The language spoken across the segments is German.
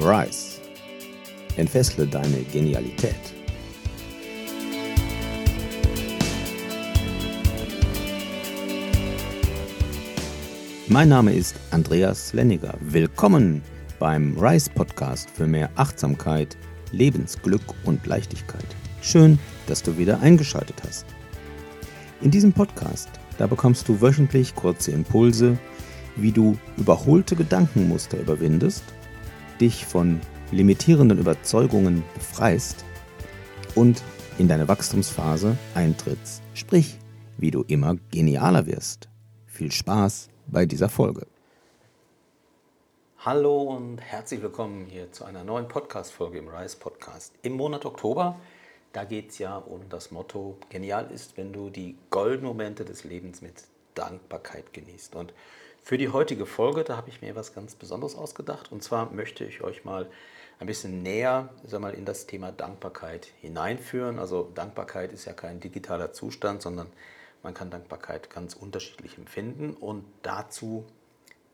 Rise. Entfessle deine Genialität. Mein Name ist Andreas Lenniger. Willkommen beim Rise Podcast für mehr Achtsamkeit, Lebensglück und Leichtigkeit. Schön, dass du wieder eingeschaltet hast. In diesem Podcast, da bekommst du wöchentlich kurze Impulse, wie du überholte Gedankenmuster überwindest, dich von limitierenden Überzeugungen befreist und in deine Wachstumsphase eintrittst, sprich, wie du immer genialer wirst. Viel Spaß bei dieser Folge. Hallo und herzlich willkommen hier zu einer neuen Podcast-Folge im Rise Podcast. Im Monat Oktober, da geht es ja um das Motto: Genial ist, wenn du die goldenen Momente des Lebens mit Dankbarkeit genießt. Und für die heutige Folge, da habe ich mir was ganz Besonderes ausgedacht. Und zwar möchte ich euch mal ein bisschen näher sag mal, in das Thema Dankbarkeit hineinführen. Also Dankbarkeit ist ja kein digitaler Zustand, sondern man kann Dankbarkeit ganz unterschiedlich empfinden und dazu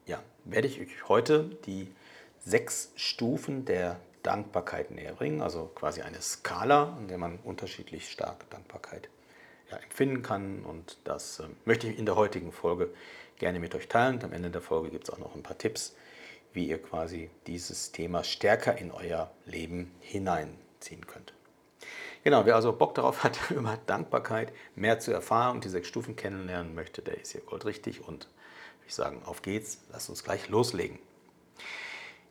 ja, werde ich euch heute die sechs Stufen der Dankbarkeit näher bringen, also quasi eine Skala, in der man unterschiedlich stark Dankbarkeit ja, empfinden kann. Und das äh, möchte ich in der heutigen Folge gerne mit euch teilen. Am Ende der Folge gibt es auch noch ein paar Tipps, wie ihr quasi dieses Thema stärker in euer Leben hineinziehen könnt. Genau, wer also Bock darauf hat, über Dankbarkeit mehr zu erfahren und die sechs Stufen kennenlernen möchte, der ist hier goldrichtig und ich sagen, auf geht's, lass uns gleich loslegen.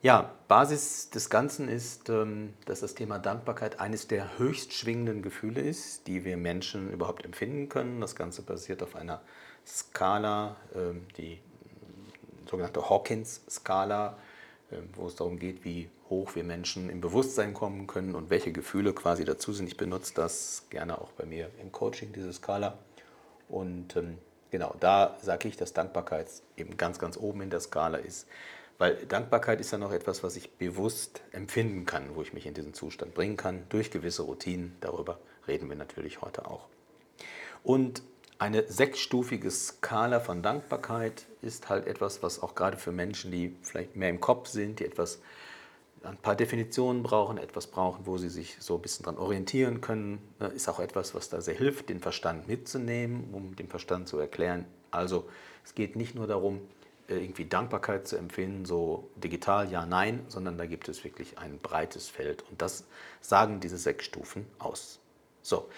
Ja, Basis des Ganzen ist, ähm, dass das Thema Dankbarkeit eines der höchst schwingenden Gefühle ist, die wir Menschen überhaupt empfinden können. Das Ganze basiert auf einer Skala, ähm, die sogenannte Hawkins-Skala, ähm, wo es darum geht, wie hoch wir Menschen im Bewusstsein kommen können und welche Gefühle quasi dazu sind. Ich benutze das gerne auch bei mir im Coaching, diese Skala. Und ähm, genau, da sage ich, dass Dankbarkeit eben ganz, ganz oben in der Skala ist. Weil Dankbarkeit ist ja noch etwas, was ich bewusst empfinden kann, wo ich mich in diesen Zustand bringen kann, durch gewisse Routinen. Darüber reden wir natürlich heute auch. Und eine sechsstufige Skala von Dankbarkeit ist halt etwas, was auch gerade für Menschen, die vielleicht mehr im Kopf sind, die etwas ein paar Definitionen brauchen, etwas brauchen, wo sie sich so ein bisschen dran orientieren können, ne, ist auch etwas, was da sehr hilft, den Verstand mitzunehmen, um dem Verstand zu erklären. Also es geht nicht nur darum, äh, irgendwie Dankbarkeit zu empfinden, so digital ja, nein, sondern da gibt es wirklich ein breites Feld und das sagen diese sechs Stufen aus. So,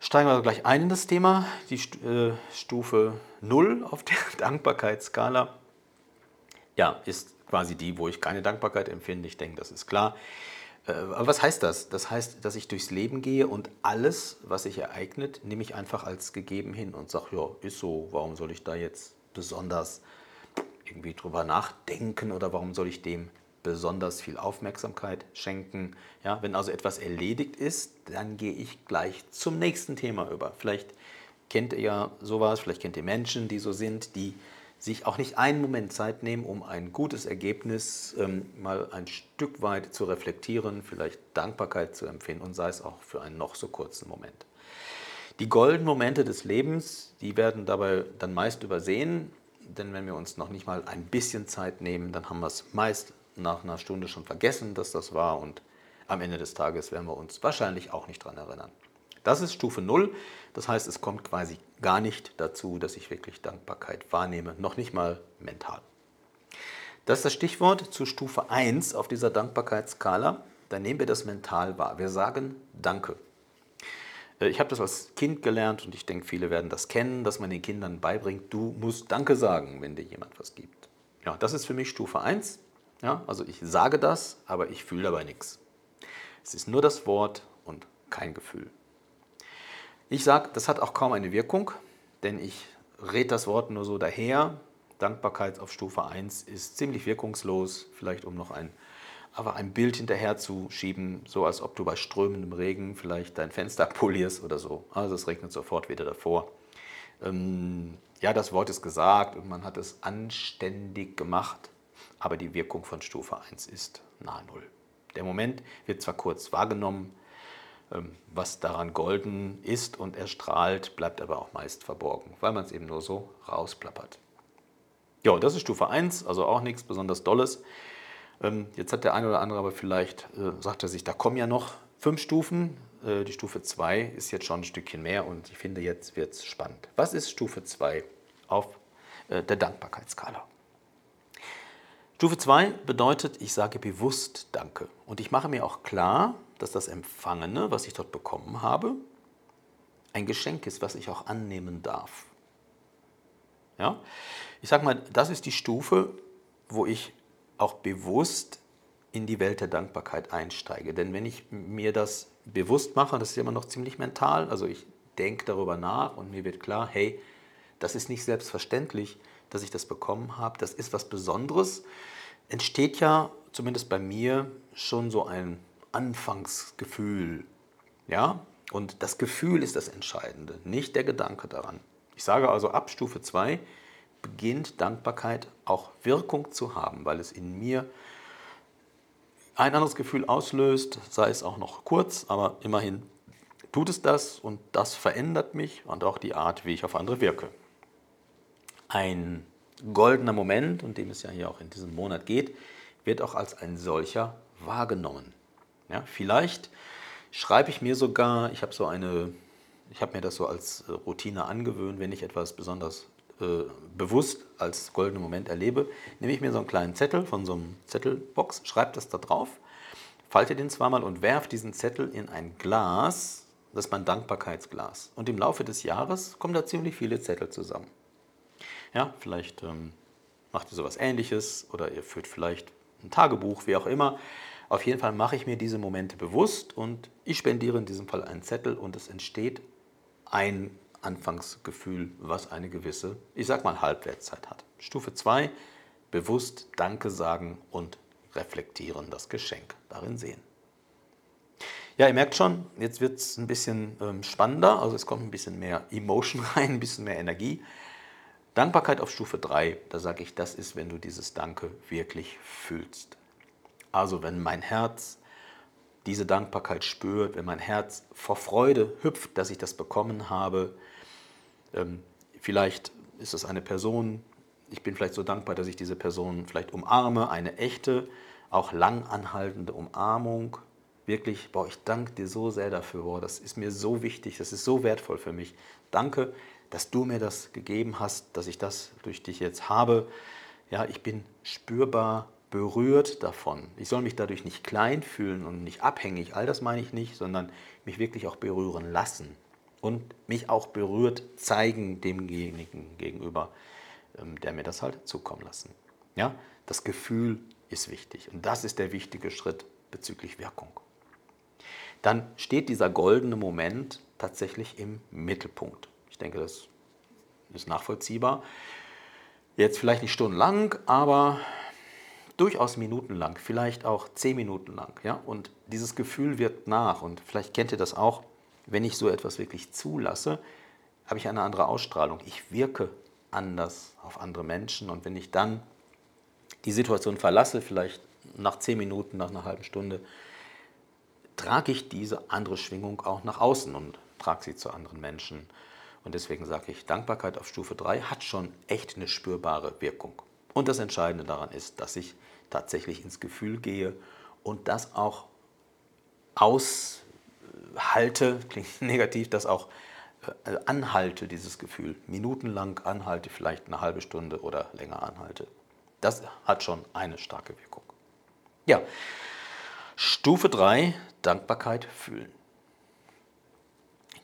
steigen wir also gleich ein in das Thema, die äh, Stufe 0 auf der Dankbarkeitsskala. Ja, ist quasi die, wo ich keine Dankbarkeit empfinde. Ich denke, das ist klar. Äh, aber was heißt das? Das heißt, dass ich durchs Leben gehe und alles, was sich ereignet, nehme ich einfach als gegeben hin und sage, ja, ist so, warum soll ich da jetzt besonders irgendwie drüber nachdenken oder warum soll ich dem besonders viel Aufmerksamkeit schenken? Ja, wenn also etwas erledigt ist, dann gehe ich gleich zum nächsten Thema über. Vielleicht kennt ihr ja sowas, vielleicht kennt ihr Menschen, die so sind, die sich auch nicht einen Moment Zeit nehmen, um ein gutes Ergebnis ähm, mal ein Stück weit zu reflektieren, vielleicht Dankbarkeit zu empfinden und sei es auch für einen noch so kurzen Moment. Die goldenen Momente des Lebens, die werden dabei dann meist übersehen, denn wenn wir uns noch nicht mal ein bisschen Zeit nehmen, dann haben wir es meist nach einer Stunde schon vergessen, dass das war und am Ende des Tages werden wir uns wahrscheinlich auch nicht daran erinnern. Das ist Stufe 0. Das heißt, es kommt quasi gar nicht dazu, dass ich wirklich Dankbarkeit wahrnehme, noch nicht mal mental. Das ist das Stichwort zu Stufe 1 auf dieser Dankbarkeitsskala. Da nehmen wir das mental wahr. Wir sagen Danke. Äh, ich habe das als Kind gelernt und ich denke, viele werden das kennen, dass man den Kindern beibringt, du musst Danke sagen, wenn dir jemand was gibt. Ja, das ist für mich Stufe 1. Ja, also ich sage das, aber ich fühle dabei nichts. Es ist nur das Wort und kein Gefühl. Ich sage, das hat auch kaum eine Wirkung, denn ich rede das Wort nur so daher. Dankbarkeit auf Stufe 1 ist ziemlich wirkungslos, vielleicht um noch ein, aber ein Bild hinterher zu schieben, so als ob du bei strömendem Regen vielleicht dein Fenster polierst oder so. Also es regnet sofort wieder davor. Ähm, ja, das Wort ist gesagt und man hat es anständig gemacht, aber die Wirkung von Stufe 1 ist nahe Null. Der Moment wird zwar kurz wahrgenommen, ähm, was daran golden ist und erstrahlt, bleibt aber auch meist verborgen, weil man es eben nur so rausplappert. Ja, das ist Stufe 1, also auch nichts besonders Dolles. Ähm, jetzt hat der eine oder andere aber vielleicht, äh, sagt er sich, da kommen ja noch fünf Stufen. Äh, die Stufe 2 ist jetzt schon ein Stückchen mehr und ich finde, jetzt wird es spannend. Was ist Stufe 2 auf äh, der Dankbarkeitsskala? Stufe 2 bedeutet, ich sage bewusst Danke. Und ich mache mir auch klar, dass das Empfangene, was ich dort bekommen habe, ein Geschenk ist, was ich auch annehmen darf. Ja? Ich sage mal, das ist die Stufe, wo ich auch bewusst in die Welt der Dankbarkeit einsteige. Denn wenn ich mir das bewusst mache, das ist immer noch ziemlich mental, also ich denke darüber nach und mir wird klar, hey, das ist nicht selbstverständlich, dass ich das bekommen habe, das ist was Besonderes, entsteht ja zumindest bei mir schon so ein Anfangsgefühl. Ja? Und das Gefühl ist das Entscheidende, nicht der Gedanke daran. Ich sage also, ab Stufe 2 beginnt Dankbarkeit auch Wirkung zu haben, weil es in mir ein anderes Gefühl auslöst, sei es auch noch kurz, aber immerhin tut es das und das verändert mich und auch die Art, wie ich auf andere wirke. Ein goldener Moment, um den es ja hier auch in diesem Monat geht, wird auch als ein solcher wahrgenommen. Ja, vielleicht schreibe ich mir sogar, ich habe so eine, ich habe mir das so als äh, Routine angewöhnt, wenn ich etwas besonders äh, bewusst als goldenen Moment erlebe, nehme ich mir so einen kleinen Zettel von so einem Zettelbox, schreibe das da drauf, falte den zweimal und werfe diesen Zettel in ein Glas, das ist mein Dankbarkeitsglas. Und im Laufe des Jahres kommen da ziemlich viele Zettel zusammen. Ja, vielleicht ähm, macht ihr sowas ähnliches oder ihr führt vielleicht ein Tagebuch, wie auch immer. Auf jeden Fall mache ich mir diese Momente bewusst und ich spendiere in diesem Fall einen Zettel und es entsteht ein Anfangsgefühl, was eine gewisse, ich sag mal, Halbwertszeit hat. Stufe 2, bewusst Danke sagen und reflektieren, das Geschenk darin sehen. Ja, ihr merkt schon, jetzt wird es ein bisschen ähm, spannender, also es kommt ein bisschen mehr Emotion rein, ein bisschen mehr Energie. Dankbarkeit auf Stufe 3, da sage ich, das ist, wenn du dieses Danke wirklich fühlst. Also wenn mein Herz diese Dankbarkeit spürt, wenn mein Herz vor Freude hüpft, dass ich das bekommen habe, ähm, vielleicht ist es eine Person, ich bin vielleicht so dankbar, dass ich diese Person vielleicht umarme, eine echte, auch lang anhaltende Umarmung. Wirklich, boah, ich danke dir so sehr dafür, boah, das ist mir so wichtig, das ist so wertvoll für mich. Danke, dass du mir das gegeben hast, dass ich das durch dich jetzt habe. Ja, ich bin spürbar berührt davon. Ich soll mich dadurch nicht klein fühlen und nicht abhängig, all das meine ich nicht, sondern mich wirklich auch berühren lassen und mich auch berührt zeigen demjenigen gegenüber, ähm, der mir das halt zukommen lassen. Ja, das Gefühl ist wichtig und das ist der wichtige Schritt bezüglich Wirkung. Dann steht dieser goldene Moment tatsächlich im Mittelpunkt. Denke, das ist nachvollziehbar. Jetzt vielleicht nicht stundenlang, aber durchaus minutenlang, vielleicht auch zehn Minuten lang. Ja? Und dieses Gefühl wirkt nach. Und vielleicht kennt ihr das auch, wenn ich so etwas wirklich zulasse, habe ich eine andere Ausstrahlung. Ich wirke anders auf andere Menschen. Und wenn ich dann die Situation verlasse, vielleicht nach zehn Minuten, nach einer halben Stunde, trage ich diese andere Schwingung auch nach außen und trage sie zu anderen Menschen. Und deswegen sage ich, Dankbarkeit auf Stufe 3 hat schon echt eine spürbare Wirkung. Und das Entscheidende daran ist, dass ich tatsächlich ins Gefühl gehe und das auch aushalte, klingt negativ, das auch äh, anhalte, dieses Gefühl. Minutenlang anhalte, vielleicht eine halbe Stunde oder länger anhalte. Das hat schon eine starke Wirkung. Ja, Stufe 3, Dankbarkeit fühlen.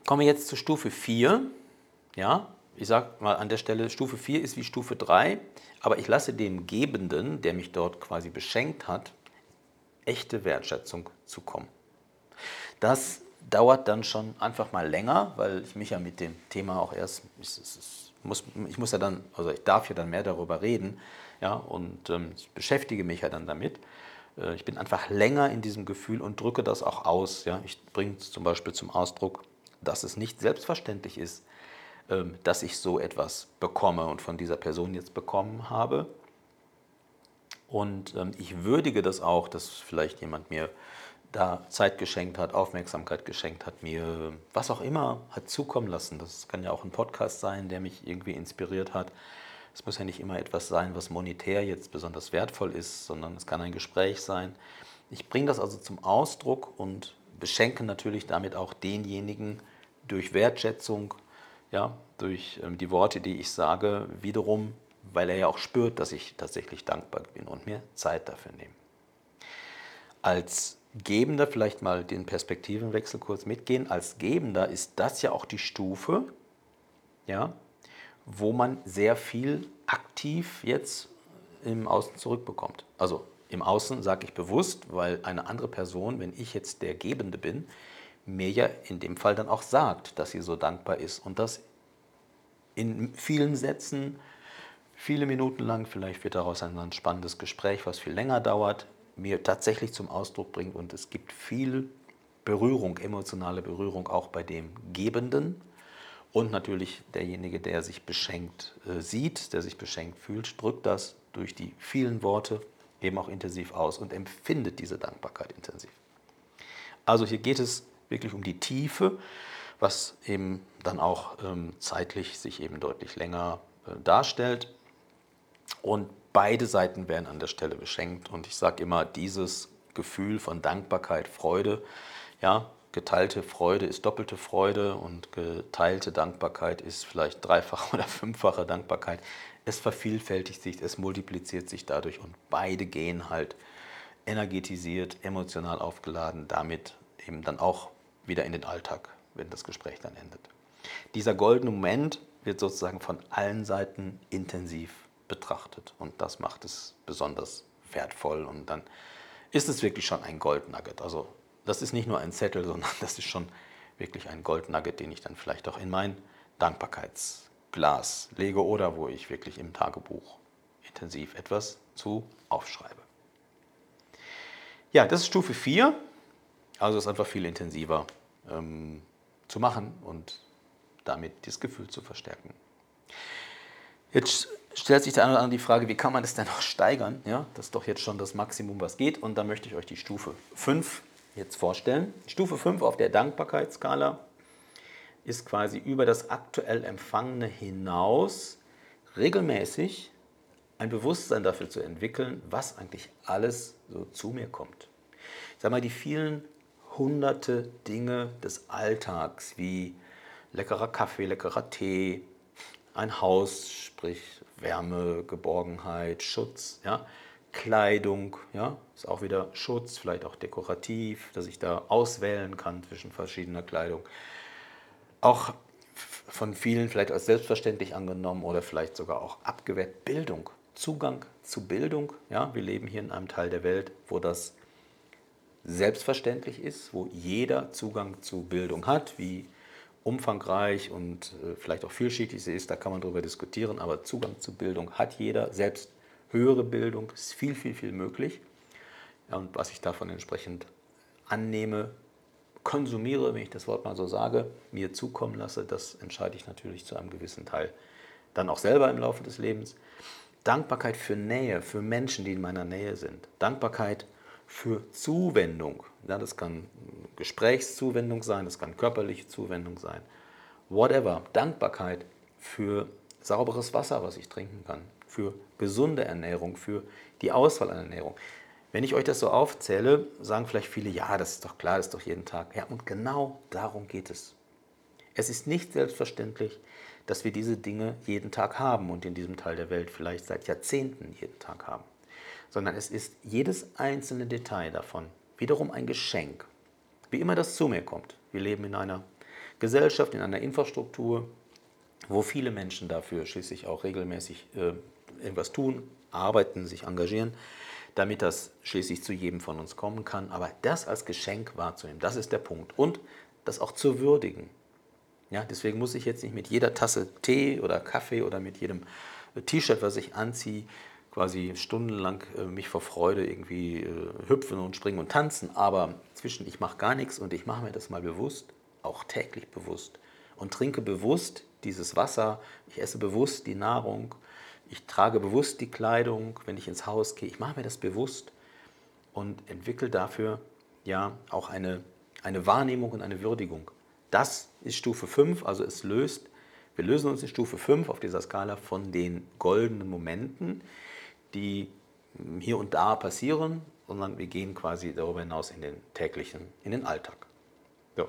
Kommen wir jetzt zu Stufe 4. Ja, ich sage mal an der Stelle, Stufe 4 ist wie Stufe 3, aber ich lasse dem Gebenden, der mich dort quasi beschenkt hat, echte Wertschätzung zukommen. Das dauert dann schon einfach mal länger, weil ich mich ja mit dem Thema auch erst, ich, muss, ich muss ja dann, also ich darf ja dann mehr darüber reden, ja, und ähm, ich beschäftige mich ja dann damit. Äh, ich bin einfach länger in diesem Gefühl und drücke das auch aus. Ja. Ich bringe zum Beispiel zum Ausdruck, dass es nicht selbstverständlich ist, dass ich so etwas bekomme und von dieser Person jetzt bekommen habe. Und ähm, ich würdige das auch, dass vielleicht jemand mir da Zeit geschenkt hat, Aufmerksamkeit geschenkt hat, mir was auch immer hat zukommen lassen. Das kann ja auch ein Podcast sein, der mich irgendwie inspiriert hat. Es muss ja nicht immer etwas sein, was monetär jetzt besonders wertvoll ist, sondern es kann ein Gespräch sein. Ich bringe das also zum Ausdruck und beschenke natürlich damit auch denjenigen durch Wertschätzung, ja, durch ähm, die Worte, die ich sage, wiederum, weil er ja auch spürt, dass ich tatsächlich dankbar bin und mir Zeit dafür nehme. Als Gebender, vielleicht mal den Perspektivenwechsel kurz mitgehen, als Gebender ist das ja auch die Stufe, ja, wo man sehr viel aktiv jetzt im Außen zurückbekommt. Also im Außen sage ich bewusst, weil eine andere Person, wenn ich jetzt der Gebende bin, mir ja in dem Fall dann auch sagt, dass sie so dankbar ist und das in vielen Sätzen, viele Minuten lang, vielleicht wird daraus ein spannendes Gespräch, was viel länger dauert, mir tatsächlich zum Ausdruck bringt. Und es gibt viel Berührung, emotionale Berührung auch bei dem Gebenden. Und natürlich derjenige, der sich beschenkt äh, sieht, der sich beschenkt fühlt, drückt das durch die vielen Worte eben auch intensiv aus und empfindet diese Dankbarkeit intensiv. Also hier geht es wirklich um die Tiefe, was eben dann auch ähm, zeitlich sich eben deutlich länger äh, darstellt. Und beide Seiten werden an der Stelle beschenkt. Und ich sage immer, dieses Gefühl von Dankbarkeit, Freude, ja, geteilte Freude ist doppelte Freude und geteilte Dankbarkeit ist vielleicht dreifache oder fünffache Dankbarkeit. Es vervielfältigt sich, es multipliziert sich dadurch und beide gehen halt energetisiert, emotional aufgeladen, damit eben dann auch wieder in den Alltag, wenn das Gespräch dann endet. Dieser goldene Moment wird sozusagen von allen Seiten intensiv betrachtet und das macht es besonders wertvoll und dann ist es wirklich schon ein Goldnugget. Also das ist nicht nur ein Zettel, sondern das ist schon wirklich ein Goldnugget, den ich dann vielleicht auch in mein Dankbarkeitsglas lege oder wo ich wirklich im Tagebuch intensiv etwas zu aufschreibe. Ja, das ist Stufe 4. Also ist einfach viel intensiver ähm, zu machen und damit das Gefühl zu verstärken. Jetzt stellt sich der eine oder andere die Frage, wie kann man das denn noch steigern? Ja, das ist doch jetzt schon das Maximum, was geht. Und da möchte ich euch die Stufe 5 jetzt vorstellen. Stufe 5 auf der Dankbarkeitsskala ist quasi über das aktuell Empfangene hinaus regelmäßig ein Bewusstsein dafür zu entwickeln, was eigentlich alles so zu mir kommt. Ich sage mal, die vielen hunderte Dinge des Alltags, wie leckerer Kaffee, leckerer Tee, ein Haus, sprich Wärme, Geborgenheit, Schutz, ja, Kleidung, ja, ist auch wieder Schutz, vielleicht auch dekorativ, dass ich da auswählen kann zwischen verschiedener Kleidung. Auch von vielen vielleicht als selbstverständlich angenommen oder vielleicht sogar auch abgewehrt Bildung, Zugang zu Bildung. Ja, wir leben hier in einem Teil der Welt, wo das selbstverständlich ist, wo jeder Zugang zu Bildung hat, wie umfangreich und äh, vielleicht auch vielschichtig sie ist, da kann man darüber diskutieren, aber Zugang zu Bildung hat jeder, selbst höhere Bildung ist viel, viel, viel möglich. Und was ich davon entsprechend annehme, konsumiere, wenn ich das Wort mal so sage, mir zukommen lasse, das entscheide ich natürlich zu einem gewissen Teil dann auch selber im Laufe des Lebens. Dankbarkeit für Nähe, für Menschen, die in meiner Nähe sind. Dankbarkeit für Zuwendung. Ja, das kann Gesprächszuwendung sein, das kann körperliche Zuwendung sein. Whatever. Dankbarkeit für sauberes Wasser, was ich trinken kann, für gesunde Ernährung, für die Auswahl an Ernährung. Wenn ich euch das so aufzähle, sagen vielleicht viele, ja, das ist doch klar, das ist doch jeden Tag. Ja, und genau darum geht es. Es ist nicht selbstverständlich, dass wir diese Dinge jeden Tag haben und in diesem Teil der Welt vielleicht seit Jahrzehnten jeden Tag haben sondern es ist jedes einzelne Detail davon wiederum ein Geschenk. Wie immer das zu mir kommt. Wir leben in einer Gesellschaft, in einer Infrastruktur, wo viele Menschen dafür schließlich auch regelmäßig äh, irgendwas tun, arbeiten, sich engagieren, damit das schließlich zu jedem von uns kommen kann. Aber das als Geschenk wahrzunehmen, das ist der Punkt. Und das auch zu würdigen. Ja, deswegen muss ich jetzt nicht mit jeder Tasse Tee oder Kaffee oder mit jedem T-Shirt, was ich anziehe, quasi stundenlang äh, mich vor Freude irgendwie äh, hüpfen und springen und tanzen, aber zwischen ich mache gar nichts und ich mache mir das mal bewusst, auch täglich bewusst. Und trinke bewusst dieses Wasser, ich esse bewusst die Nahrung, ich trage bewusst die Kleidung, wenn ich ins Haus gehe, ich mache mir das bewusst und entwickle dafür ja auch eine, eine Wahrnehmung und eine Würdigung. Das ist Stufe 5, also es löst Wir lösen uns in Stufe 5 auf dieser Skala von den goldenen Momenten, die hier und da passieren, sondern wir gehen quasi darüber hinaus in den täglichen, in den Alltag. So.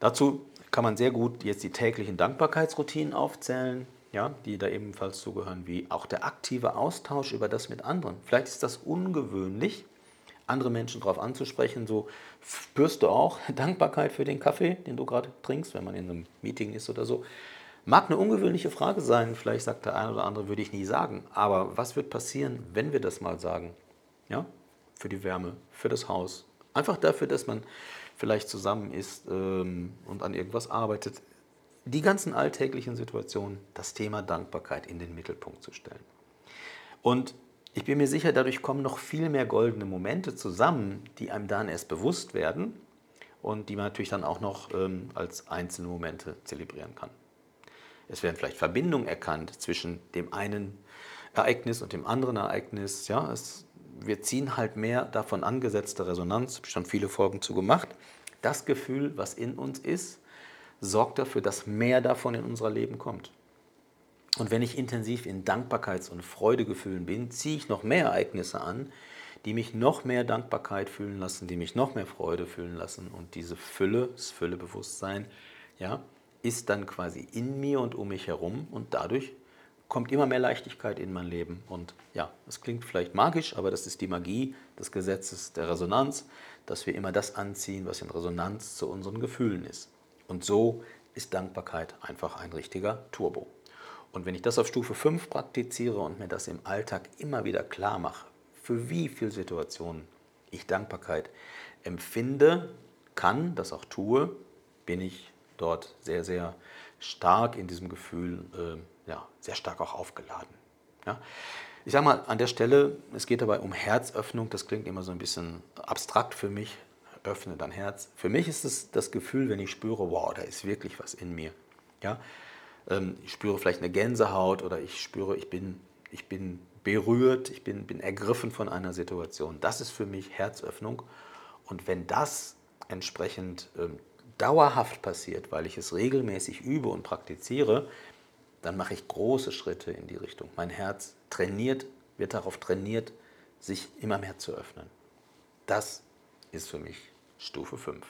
Dazu kann man sehr gut jetzt die täglichen Dankbarkeitsroutinen aufzählen, ja, die da ebenfalls zugehören, wie auch der aktive Austausch über das mit anderen. Vielleicht ist das ungewöhnlich, andere Menschen darauf anzusprechen. So spürst du auch Dankbarkeit für den Kaffee, den du gerade trinkst, wenn man in einem Meeting ist oder so. Mag eine ungewöhnliche Frage sein, vielleicht sagt der eine oder andere, würde ich nie sagen. Aber was wird passieren, wenn wir das mal sagen? Ja? Für die Wärme, für das Haus. Einfach dafür, dass man vielleicht zusammen ist ähm, und an irgendwas arbeitet. Die ganzen alltäglichen Situationen, das Thema Dankbarkeit in den Mittelpunkt zu stellen. Und ich bin mir sicher, dadurch kommen noch viel mehr goldene Momente zusammen, die einem dann erst bewusst werden und die man natürlich dann auch noch ähm, als einzelne Momente zelebrieren kann. Es werden vielleicht Verbindungen erkannt zwischen dem einen Ereignis und dem anderen Ereignis. Ja, es, wir ziehen halt mehr davon angesetzte Resonanz, habe schon viele Folgen zu gemacht. Das Gefühl, was in uns ist, sorgt dafür, dass mehr davon in unser Leben kommt. Und wenn ich intensiv in Dankbarkeits- und Freudegefühlen bin, ziehe ich noch mehr Ereignisse an, die mich noch mehr Dankbarkeit fühlen lassen, die mich noch mehr Freude fühlen lassen. Und diese Fülle, das Füllebewusstsein, ja, ist dann quasi in mir und um mich herum und dadurch kommt immer mehr Leichtigkeit in mein Leben. Und ja, es klingt vielleicht magisch, aber das ist die Magie des Gesetzes der Resonanz, dass wir immer das anziehen, was in Resonanz zu unseren Gefühlen ist. Und so ist Dankbarkeit einfach ein richtiger Turbo. Und wenn ich das auf Stufe 5 praktiziere und mir das im Alltag immer wieder klar mache, für wie viele Situationen ich Dankbarkeit empfinde, kann, das auch tue, bin ich dort sehr, sehr stark in diesem Gefühl, äh, ja, sehr stark auch aufgeladen. Ja. Ich sage mal an der Stelle, es geht dabei um Herzöffnung, das klingt immer so ein bisschen abstrakt für mich, öffne dein Herz. Für mich ist es das Gefühl, wenn ich spüre, wow, da ist wirklich was in mir. Ja, ähm, ich spüre vielleicht eine Gänsehaut oder ich spüre, ich bin, ich bin berührt, ich bin, bin ergriffen von einer Situation. Das ist für mich Herzöffnung. Und wenn das entsprechend ähm, dauerhaft passiert, weil ich es regelmäßig übe und praktiziere, dann mache ich große Schritte in die Richtung. Mein Herz trainiert, wird darauf trainiert, sich immer mehr zu öffnen. Das ist für mich Stufe 5.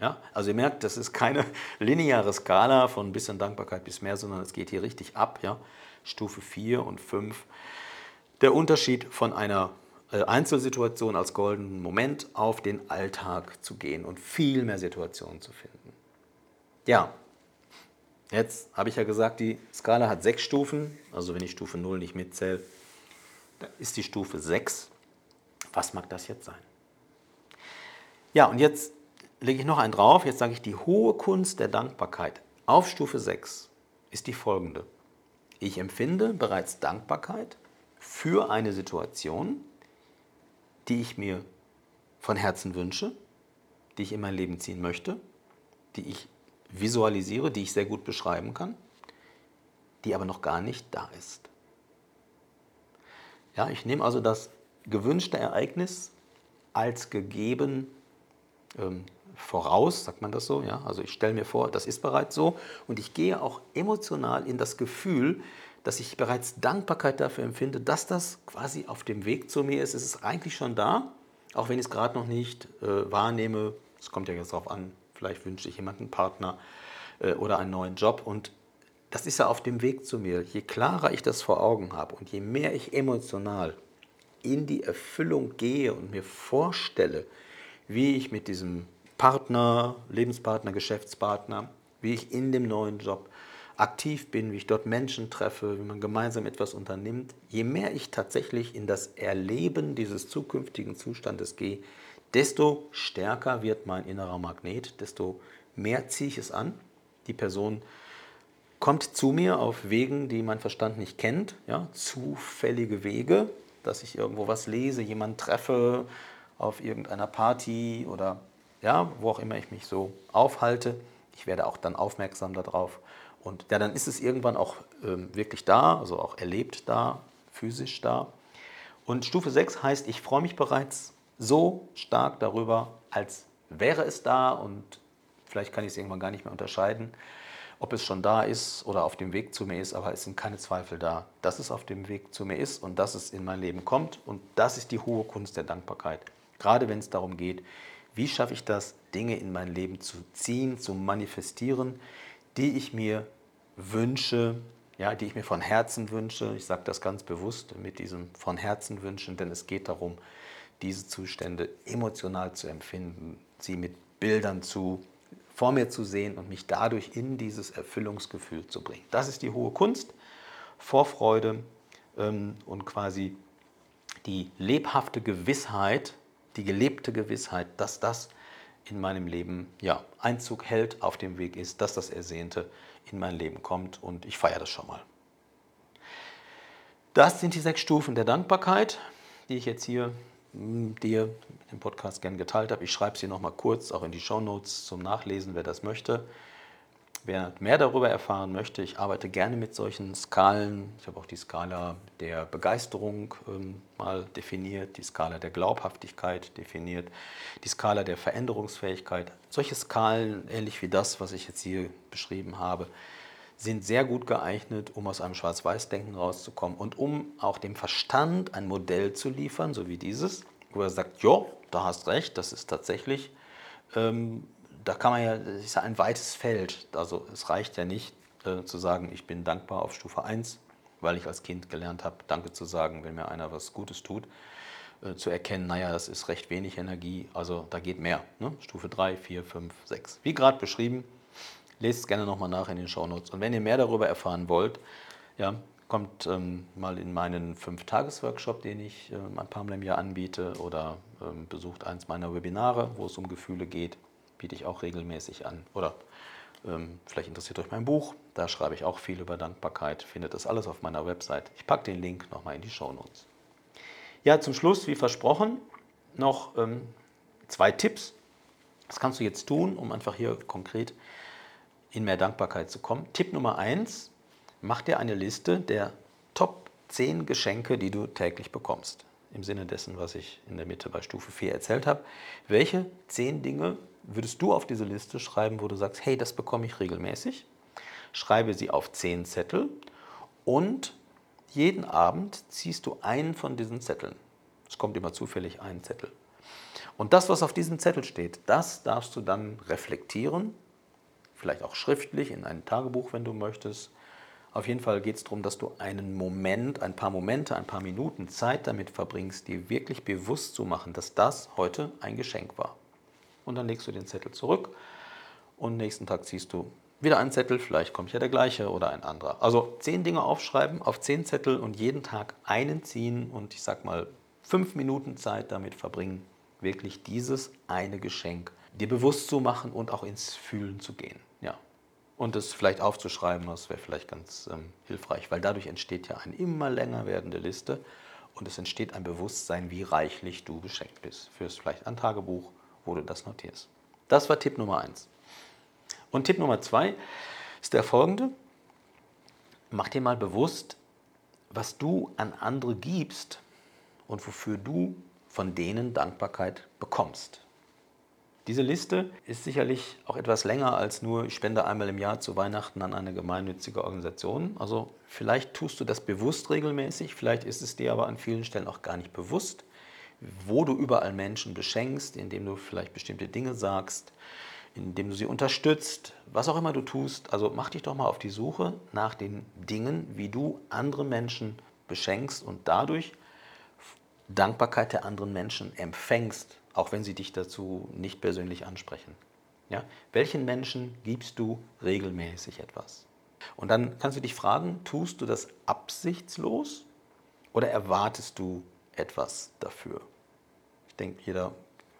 Ja, also ihr merkt, das ist keine lineare Skala von ein bisschen Dankbarkeit bis mehr, sondern es geht hier richtig ab. Ja? Stufe 4 und 5. Der Unterschied von einer Einzelsituation als goldenen Moment auf den Alltag zu gehen und viel mehr Situationen zu finden. Ja, jetzt habe ich ja gesagt, die Skala hat sechs Stufen, also wenn ich Stufe 0 nicht mitzähle, dann ist die Stufe 6. Was mag das jetzt sein? Ja, und jetzt lege ich noch einen drauf. Jetzt sage ich, die hohe Kunst der Dankbarkeit auf Stufe 6 ist die folgende. Ich empfinde bereits Dankbarkeit für eine Situation, die ich mir von Herzen wünsche, die ich in mein Leben ziehen möchte, die ich visualisiere, die ich sehr gut beschreiben kann, die aber noch gar nicht da ist. Ja, ich nehme also das gewünschte Ereignis als gegeben ähm, voraus, sagt man das so, ja? Also ich stelle mir vor, das ist bereits so und ich gehe auch emotional in das Gefühl, dass ich bereits Dankbarkeit dafür empfinde, dass das quasi auf dem Weg zu mir ist. Es ist eigentlich schon da, auch wenn ich es gerade noch nicht äh, wahrnehme. Es kommt ja jetzt darauf an, vielleicht wünsche ich jemanden einen Partner äh, oder einen neuen Job und das ist ja auf dem Weg zu mir. Je klarer ich das vor Augen habe und je mehr ich emotional in die Erfüllung gehe und mir vorstelle, wie ich mit diesem Partner, Lebenspartner, Geschäftspartner, wie ich in dem neuen Job aktiv bin, wie ich dort Menschen treffe, wie man gemeinsam etwas unternimmt, je mehr ich tatsächlich in das Erleben dieses zukünftigen Zustandes gehe, desto stärker wird mein innerer Magnet, desto mehr ziehe ich es an. Die Person kommt zu mir auf Wegen, die mein Verstand nicht kennt, ja, zufällige Wege, dass ich irgendwo was lese, jemanden treffe auf irgendeiner Party oder ja, wo auch immer ich mich so aufhalte. Ich werde auch dann aufmerksam darauf und ja, dann ist es irgendwann auch ähm, wirklich da, also auch erlebt da, physisch da. Und Stufe 6 heißt, ich freue mich bereits so stark darüber, als wäre es da und vielleicht kann ich es irgendwann gar nicht mehr unterscheiden. ob es schon da ist oder auf dem Weg zu mir ist, aber es sind keine Zweifel da, dass es auf dem Weg zu mir ist und dass es in mein Leben kommt. Und das ist die hohe Kunst der Dankbarkeit. Gerade wenn es darum geht, wie schaffe ich das, Dinge in mein Leben zu ziehen, zu manifestieren, die ich mir wünsche, ja, die ich mir von Herzen wünsche. Ich sage das ganz bewusst mit diesem von Herzen wünschen, denn es geht darum, diese Zustände emotional zu empfinden, sie mit Bildern zu vor mir zu sehen und mich dadurch in dieses Erfüllungsgefühl zu bringen. Das ist die hohe Kunst, Vorfreude ähm, und quasi die lebhafte Gewissheit, die gelebte Gewissheit, dass das in meinem Leben ja, Einzug hält, auf dem Weg ist, dass das Ersehnte in mein Leben kommt und ich feiere das schon mal. Das sind die sechs Stufen der Dankbarkeit, die ich jetzt hier hm, dir im Podcast gerne geteilt habe. Ich schreibe sie nochmal kurz auch in die Show Notes zum Nachlesen, wer das möchte. Wer mehr darüber erfahren möchte, ich arbeite gerne mit solchen Skalen. Ich habe auch die Skala der Begeisterung ähm, mal definiert, die Skala der Glaubhaftigkeit definiert, die Skala der Veränderungsfähigkeit. Solche Skalen, ähnlich wie das, was ich jetzt hier beschrieben habe, sind sehr gut geeignet, um aus einem Schwarz-Weiß-Denken rauszukommen und um auch dem Verstand ein Modell zu liefern, so wie dieses, wo er sagt, ja, da hast recht, das ist tatsächlich ähm, da kann man ja, das ist ja ein weites Feld. Also es reicht ja nicht äh, zu sagen, ich bin dankbar auf Stufe 1, weil ich als Kind gelernt habe, Danke zu sagen, wenn mir einer was Gutes tut. Äh, zu erkennen, naja, das ist recht wenig Energie, also da geht mehr. Ne? Stufe 3, 4, 5, 6. Wie gerade beschrieben, lest es gerne nochmal nach in den Shownotes. Und wenn ihr mehr darüber erfahren wollt, ja, kommt ähm, mal in meinen 5-Tages-Workshop, den ich ähm, ein paar Mal im Jahr anbiete, oder ähm, besucht eins meiner Webinare, wo es um Gefühle geht biete ich auch regelmäßig an. Oder ähm, vielleicht interessiert euch mein Buch, da schreibe ich auch viel über Dankbarkeit. Findet das alles auf meiner Website. Ich packe den Link nochmal in die Show Notes. Ja, zum Schluss, wie versprochen, noch ähm, zwei Tipps. Was kannst du jetzt tun, um einfach hier konkret in mehr Dankbarkeit zu kommen? Tipp Nummer eins: Mach dir eine Liste der Top 10 Geschenke, die du täglich bekommst. Im Sinne dessen, was ich in der Mitte bei Stufe 4 erzählt habe. Welche 10 Dinge würdest du auf diese Liste schreiben, wo du sagst, hey, das bekomme ich regelmäßig. Schreibe sie auf zehn Zettel und jeden Abend ziehst du einen von diesen Zetteln. Es kommt immer zufällig ein Zettel. Und das, was auf diesem Zettel steht, das darfst du dann reflektieren, vielleicht auch schriftlich in ein Tagebuch, wenn du möchtest. Auf jeden Fall geht es darum, dass du einen Moment, ein paar Momente, ein paar Minuten Zeit damit verbringst, dir wirklich bewusst zu machen, dass das heute ein Geschenk war und dann legst du den Zettel zurück und nächsten Tag ziehst du wieder einen Zettel, vielleicht kommt ja der gleiche oder ein anderer. Also zehn Dinge aufschreiben auf zehn Zettel und jeden Tag einen ziehen und ich sag mal fünf Minuten Zeit damit verbringen, wirklich dieses eine Geschenk dir bewusst zu machen und auch ins Fühlen zu gehen. Ja. Und es vielleicht aufzuschreiben, das wäre vielleicht ganz ähm, hilfreich, weil dadurch entsteht ja eine immer länger werdende Liste und es entsteht ein Bewusstsein, wie reichlich du beschenkt bist. Fürs vielleicht ein Tagebuch wo du das notierst. Das war Tipp Nummer eins. Und Tipp Nummer zwei ist der folgende. Mach dir mal bewusst, was du an andere gibst und wofür du von denen Dankbarkeit bekommst. Diese Liste ist sicherlich auch etwas länger als nur, ich spende einmal im Jahr zu Weihnachten an eine gemeinnützige Organisation. Also vielleicht tust du das bewusst regelmäßig, vielleicht ist es dir aber an vielen Stellen auch gar nicht bewusst wo du überall Menschen beschenkst, indem du vielleicht bestimmte Dinge sagst, indem du sie unterstützt, was auch immer du tust. Also mach dich doch mal auf die Suche nach den Dingen, wie du andere Menschen beschenkst und dadurch Dankbarkeit der anderen Menschen empfängst, auch wenn sie dich dazu nicht persönlich ansprechen. Ja? Welchen Menschen gibst du regelmäßig etwas? Und dann kannst du dich fragen, tust du das absichtslos oder erwartest du etwas dafür? Ich denke, jeder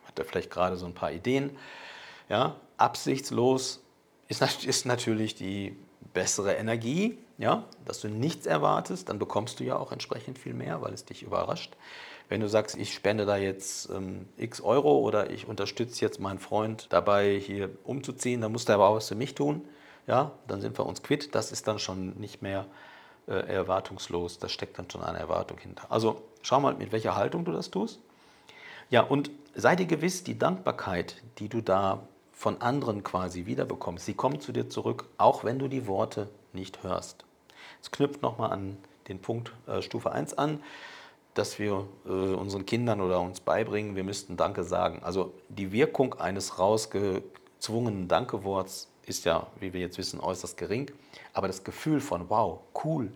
hat da vielleicht gerade so ein paar Ideen. Ja, absichtslos ist, ist natürlich die bessere Energie, ja, dass du nichts erwartest, dann bekommst du ja auch entsprechend viel mehr, weil es dich überrascht. Wenn du sagst, ich spende da jetzt ähm, x Euro oder ich unterstütze jetzt meinen Freund dabei, hier umzuziehen, dann musst du aber auch was für mich tun, ja, dann sind wir uns quitt. Das ist dann schon nicht mehr äh, erwartungslos, da steckt dann schon eine Erwartung hinter. Also schau mal, mit welcher Haltung du das tust. Ja, und sei dir gewiss, die Dankbarkeit, die du da von anderen quasi wiederbekommst, sie kommen zu dir zurück, auch wenn du die Worte nicht hörst. Es knüpft nochmal an den Punkt äh, Stufe 1 an, dass wir äh, unseren Kindern oder uns beibringen, wir müssten Danke sagen. Also die Wirkung eines rausgezwungenen Dankeworts ist ja, wie wir jetzt wissen, äußerst gering. Aber das Gefühl von, wow, cool,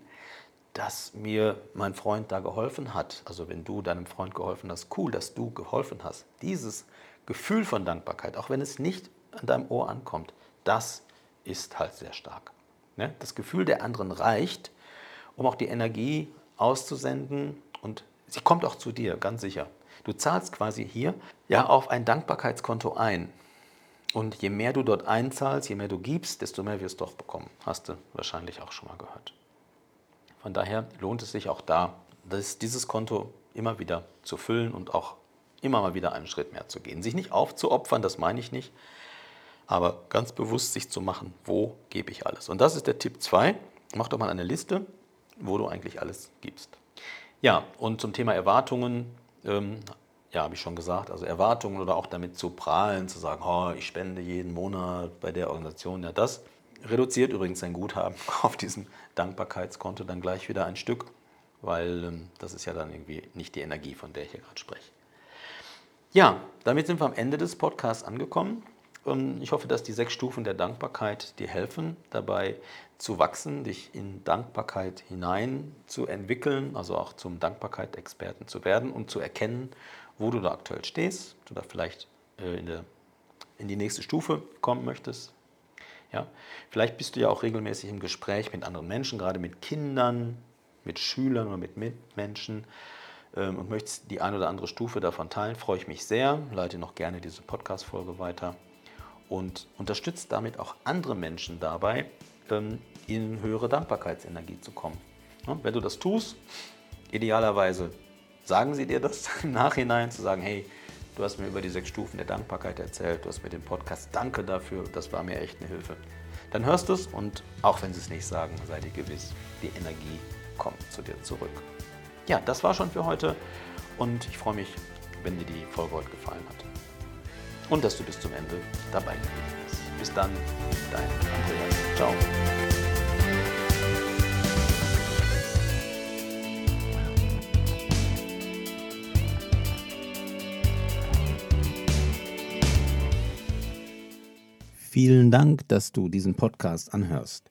dass mir mein Freund da geholfen hat, also wenn du deinem Freund geholfen hast, cool, dass du geholfen hast, dieses Gefühl von Dankbarkeit, auch wenn es nicht an deinem Ohr ankommt, das ist halt sehr stark. Ne? Das Gefühl der anderen reicht, um auch die Energie auszusenden und sie kommt auch zu dir, ganz sicher. Du zahlst quasi hier ja auf ein Dankbarkeitskonto ein. Und je mehr du dort einzahlst, je mehr du gibst, desto mehr wirst du auch bekommen. Hast du wahrscheinlich auch schon mal gehört. Von daher lohnt es sich auch da, dieses Konto immer wieder zu füllen und auch immer mal wieder einen Schritt mehr zu gehen. Sich nicht aufzuopfern, das meine ich nicht, aber ganz bewusst sich zu machen, wo gebe ich alles. Und das ist der Tipp 2. Mach doch mal eine Liste, wo du eigentlich alles gibst. Ja, und zum Thema Erwartungen ähm, ja, habe ich schon gesagt, also Erwartungen oder auch damit zu prahlen, zu sagen, oh, ich spende jeden Monat bei der Organisation, ja, das reduziert übrigens sein Guthaben auf diesem Dankbarkeitskonto dann gleich wieder ein Stück, weil ähm, das ist ja dann irgendwie nicht die Energie, von der ich hier gerade spreche. Ja, damit sind wir am Ende des Podcasts angekommen. Ähm, ich hoffe, dass die sechs Stufen der Dankbarkeit dir helfen, dabei zu wachsen, dich in Dankbarkeit hinein zu entwickeln, also auch zum Dankbarkeit-Experten zu werden und zu erkennen, wo du da aktuell stehst, du da vielleicht äh, in, der, in die nächste Stufe kommen möchtest. Ja? Vielleicht bist du ja auch regelmäßig im Gespräch mit anderen Menschen, gerade mit Kindern, mit Schülern oder mit Mitmenschen ähm, und möchtest die eine oder andere Stufe davon teilen, freue ich mich sehr. Leite noch gerne diese Podcast-Folge weiter und unterstützt damit auch andere Menschen dabei, in höhere Dankbarkeitsenergie zu kommen. Wenn du das tust, idealerweise sagen sie dir das im Nachhinein, zu sagen, hey, du hast mir über die sechs Stufen der Dankbarkeit erzählt, du hast mir den Podcast, danke dafür, das war mir echt eine Hilfe. Dann hörst du es und auch wenn sie es nicht sagen, sei dir gewiss, die Energie kommt zu dir zurück. Ja, das war schon für heute und ich freue mich, wenn dir die Folge heute gefallen hat. Und dass du bis zum Ende dabei gewesen bist. Bis dann, dein Andreas. Ciao. Vielen Dank, dass du diesen Podcast anhörst.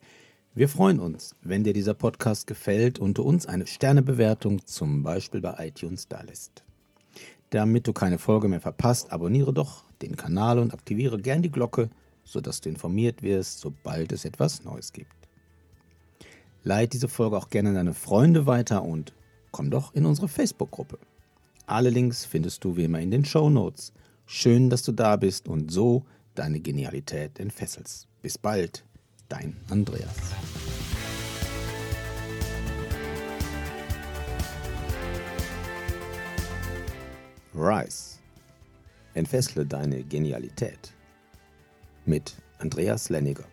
Wir freuen uns, wenn dir dieser Podcast gefällt und du uns eine Sternebewertung zum Beispiel bei iTunes dalässt. Damit du keine Folge mehr verpasst, abonniere doch den Kanal und aktiviere gern die Glocke, sodass du informiert wirst, sobald es etwas Neues gibt. Leite diese Folge auch gerne an deine Freunde weiter und komm doch in unsere Facebook-Gruppe. Alle Links findest du wie immer in den Show Notes. Schön, dass du da bist und so deine Genialität entfesselst. Bis bald, dein Andreas. Rise. Entfessle deine Genialität. Mit Andreas Lenniger.